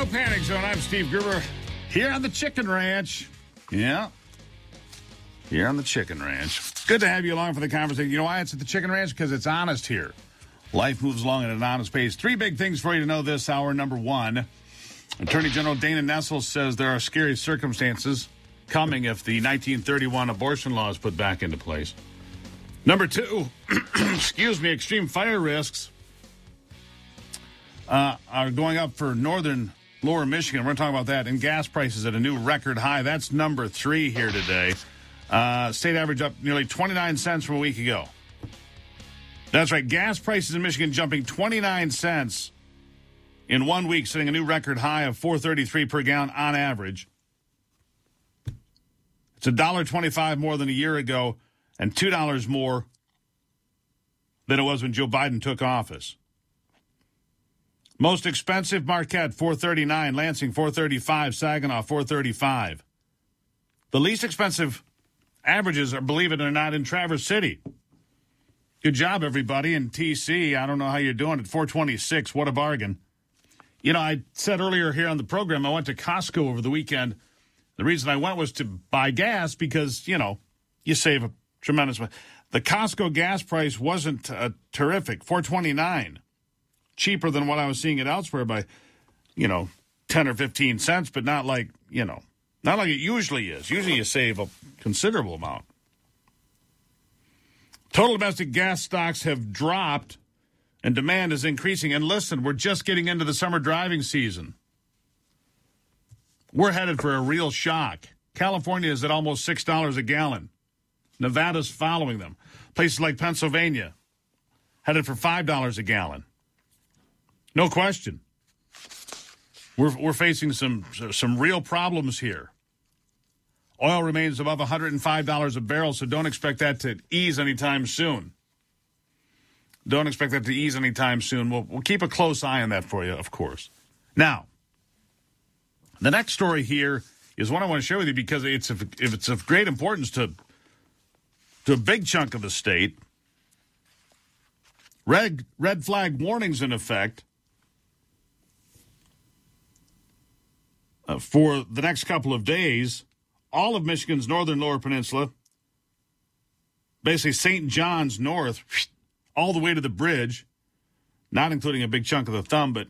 No Panic Zone, I'm Steve Gruber here on the Chicken Ranch. Yeah. Here on the Chicken Ranch. Good to have you along for the conversation. You know why it's at the Chicken Ranch? Because it's honest here. Life moves along at an honest pace. Three big things for you to know this hour. Number one, Attorney General Dana Nessel says there are scary circumstances coming if the 1931 abortion law is put back into place. Number two, excuse me, extreme fire risks uh, are going up for northern lower Michigan. We're going to talk about that. And gas prices at a new record high. That's number three here today. Uh, state average up nearly 29 cents from a week ago. That's right. Gas prices in Michigan jumping 29 cents in one week, setting a new record high of 433 per gallon on average. It's a dollar twenty-five more than a year ago, and two dollars more than it was when Joe Biden took office. Most expensive Marquette 439, Lansing 435, Saginaw 435. The least expensive averages are believe it or not in Traverse City. Good job everybody in TC. I don't know how you're doing at 426. What a bargain. You know, I said earlier here on the program I went to Costco over the weekend. The reason I went was to buy gas because, you know, you save a tremendous amount. The Costco gas price wasn't uh, terrific, 429 cheaper than what I was seeing it elsewhere by, you know, 10 or 15 cents, but not like, you know, not like it usually is. Usually you save a considerable amount. Total domestic gas stocks have dropped and demand is increasing. And listen, we're just getting into the summer driving season. We're headed for a real shock. California is at almost $6 a gallon. Nevada's following them. Places like Pennsylvania headed for $5 a gallon. No question. We're, we're facing some, some real problems here. Oil remains above $105 a barrel, so don't expect that to ease anytime soon. Don't expect that to ease anytime soon. We'll, we'll keep a close eye on that for you, of course. Now, the next story here is one I want to share with you because it's of, if it's of great importance to to a big chunk of the state. Red red flag warnings in effect uh, for the next couple of days. All of Michigan's northern lower peninsula, basically St. John's north, all the way to the bridge, not including a big chunk of the thumb, but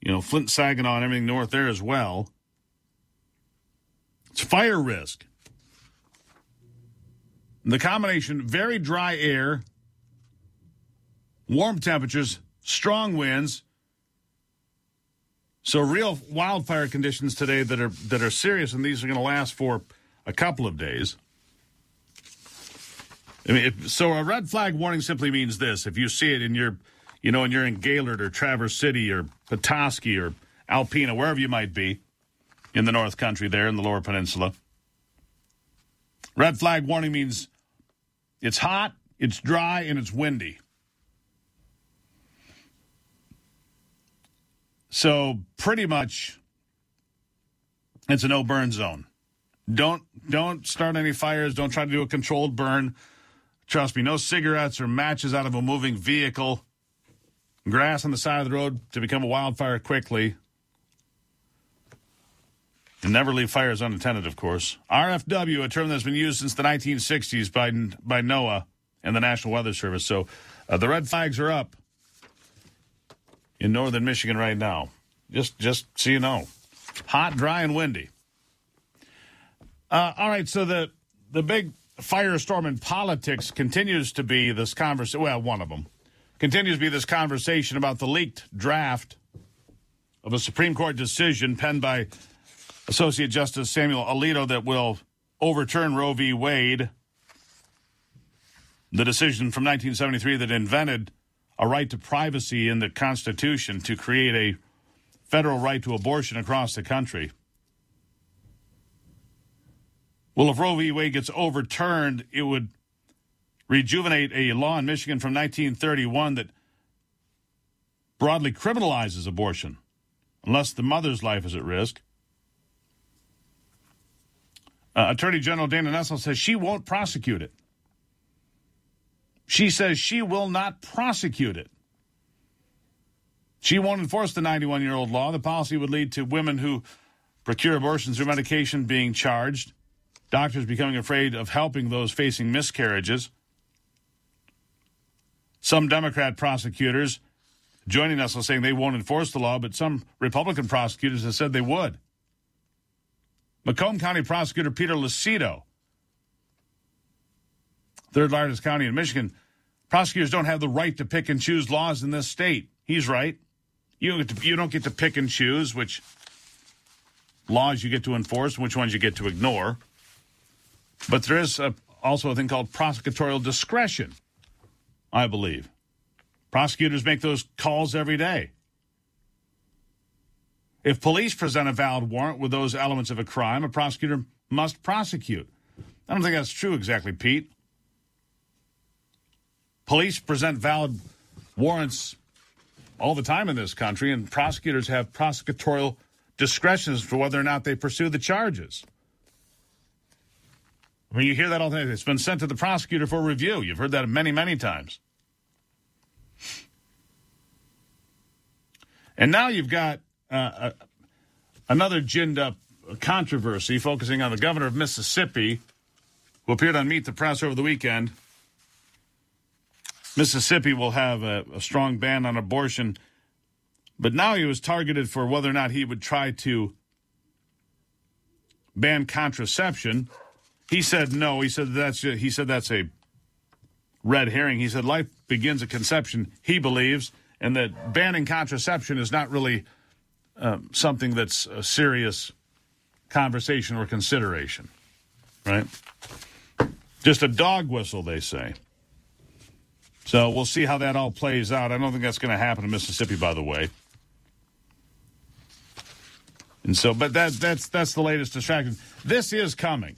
you know, Flint, Saginaw, and everything north there as well. It's fire risk. The combination very dry air, warm temperatures, strong winds. So real wildfire conditions today that are that are serious, and these are going to last for a couple of days. I mean, if, so a red flag warning simply means this: if you see it in your, you know, and you're in Gaylord or Traverse City or Petoskey or Alpena, wherever you might be in the North Country, there in the Lower Peninsula, red flag warning means it's hot, it's dry, and it's windy. So pretty much, it's a no burn zone. Don't don't start any fires. Don't try to do a controlled burn. Trust me, no cigarettes or matches out of a moving vehicle. Grass on the side of the road to become a wildfire quickly. And never leave fires unattended, of course. RFW, a term that's been used since the 1960s by by NOAA and the National Weather Service. So uh, the red flags are up in northern Michigan right now. Just just so you know, hot, dry, and windy. Uh, all right, so the the big firestorm in politics continues to be this conversation. Well, one of them continues to be this conversation about the leaked draft of a Supreme Court decision penned by Associate Justice Samuel Alito that will overturn Roe v. Wade, the decision from 1973 that invented a right to privacy in the Constitution to create a federal right to abortion across the country. Well, if Roe v. Wade gets overturned, it would rejuvenate a law in Michigan from 1931 that broadly criminalizes abortion unless the mother's life is at risk. Uh, Attorney General Dana Nessel says she won't prosecute it. She says she will not prosecute it. She won't enforce the 91 year old law. The policy would lead to women who procure abortions through medication being charged, doctors becoming afraid of helping those facing miscarriages. Some Democrat prosecutors joining us are saying they won't enforce the law, but some Republican prosecutors have said they would. Macomb County prosecutor Peter Lucido, third largest county in Michigan, prosecutors don't have the right to pick and choose laws in this state. He's right. You don't get to, you don't get to pick and choose which laws you get to enforce and which ones you get to ignore. But there is a, also a thing called prosecutorial discretion, I believe. Prosecutors make those calls every day. If police present a valid warrant with those elements of a crime, a prosecutor must prosecute. I don't think that's true exactly, Pete. Police present valid warrants all the time in this country, and prosecutors have prosecutorial discretions for whether or not they pursue the charges. I mean, you hear that all the time. It's been sent to the prosecutor for review. You've heard that many, many times. And now you've got uh, another ginned up controversy focusing on the governor of Mississippi, who appeared on Meet the Press over the weekend. Mississippi will have a, a strong ban on abortion, but now he was targeted for whether or not he would try to ban contraception. He said no. He said that's he said that's a red herring. He said life begins at conception. He believes and that banning contraception is not really um, something that's a serious conversation or consideration, right? Just a dog whistle, they say. So we'll see how that all plays out. I don't think that's going to happen in Mississippi, by the way. And so, but that that's that's the latest distraction. This is coming,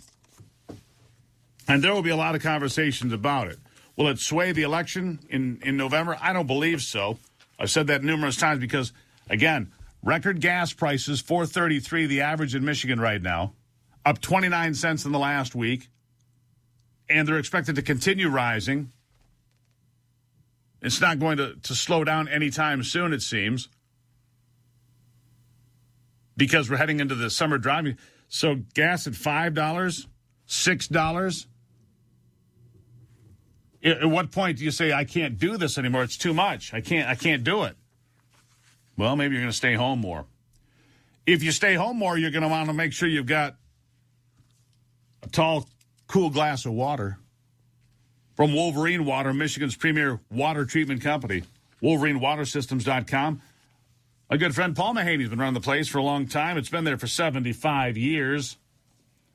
and there will be a lot of conversations about it. Will it sway the election in in November? I don't believe so. I've said that numerous times because, again, record gas prices, 433 the average in Michigan right now, up 29 cents in the last week, and they're expected to continue rising. It's not going to, to slow down anytime soon, it seems, because we're heading into the summer driving. So gas at $5, $6. At what point do you say I can't do this anymore? It's too much. I can't. I can't do it. Well, maybe you're going to stay home more. If you stay home more, you're going to want to make sure you've got a tall, cool glass of water from Wolverine Water, Michigan's premier water treatment company. WolverineWaterSystems.com. A good friend, Paul Mahaney's been running the place for a long time. It's been there for 75 years.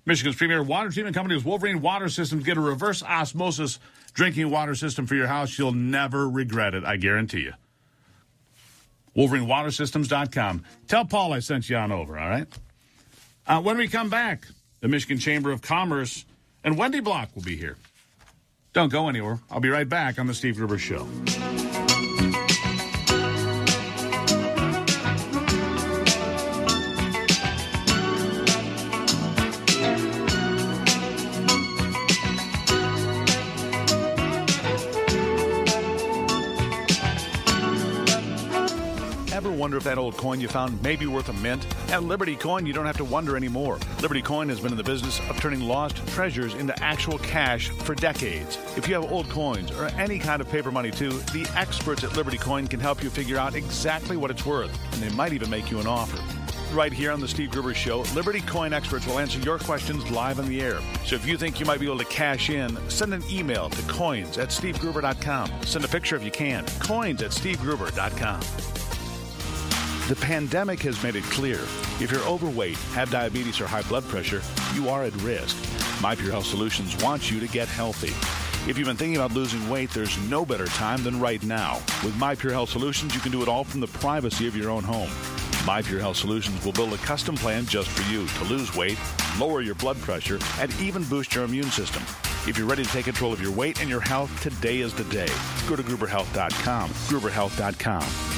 Michigan's premier water treatment company is Wolverine Water Systems. Get a reverse osmosis drinking water system for your house. You'll never regret it, I guarantee you. WolverineWaterSystems.com. Tell Paul I sent you on over, all right? Uh, when we come back, the Michigan Chamber of Commerce and Wendy Block will be here. Don't go anywhere. I'll be right back on The Steve Gruber Show. Wonder if that old coin you found may be worth a mint? At Liberty Coin, you don't have to wonder anymore. Liberty Coin has been in the business of turning lost treasures into actual cash for decades. If you have old coins or any kind of paper money too, the experts at Liberty Coin can help you figure out exactly what it's worth, and they might even make you an offer right here on the Steve Gruber Show, Liberty Coin experts will answer your questions live on the air. So if you think you might be able to cash in, send an email to coins at stevegruber.com. Send a picture if you can. Coins at stevegruber.com. The pandemic has made it clear if you're overweight, have diabetes, or high blood pressure, you are at risk. My Pure Health Solutions wants you to get healthy. If you've been thinking about losing weight, there's no better time than right now. With My Pure Health Solutions, you can do it all from the privacy of your own home. My Pure Health Solutions will build a custom plan just for you to lose weight, lower your blood pressure, and even boost your immune system. If you're ready to take control of your weight and your health, today is the day. Go to GruberHealth.com. GruberHealth.com.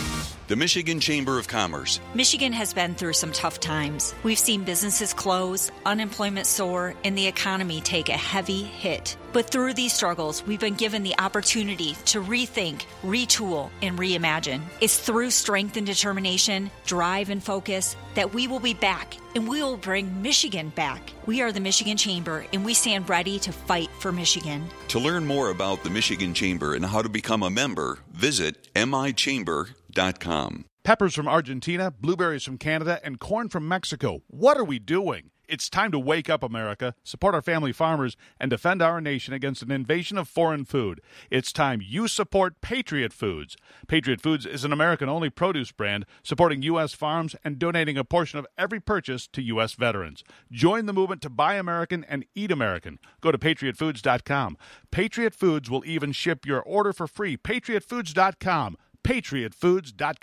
The Michigan Chamber of Commerce. Michigan has been through some tough times. We've seen businesses close, unemployment soar, and the economy take a heavy hit. But through these struggles, we've been given the opportunity to rethink, retool, and reimagine. It's through strength and determination, drive and focus that we will be back and we will bring Michigan back. We are the Michigan Chamber and we stand ready to fight for Michigan. To learn more about the Michigan Chamber and how to become a member, visit michamber.com. Peppers from Argentina, blueberries from Canada, and corn from Mexico. What are we doing? It's time to wake up, America, support our family farmers, and defend our nation against an invasion of foreign food. It's time you support Patriot Foods. Patriot Foods is an American only produce brand supporting U.S. farms and donating a portion of every purchase to U.S. veterans. Join the movement to buy American and eat American. Go to patriotfoods.com. Patriot Foods will even ship your order for free. Patriotfoods.com. Patriotfoods.com.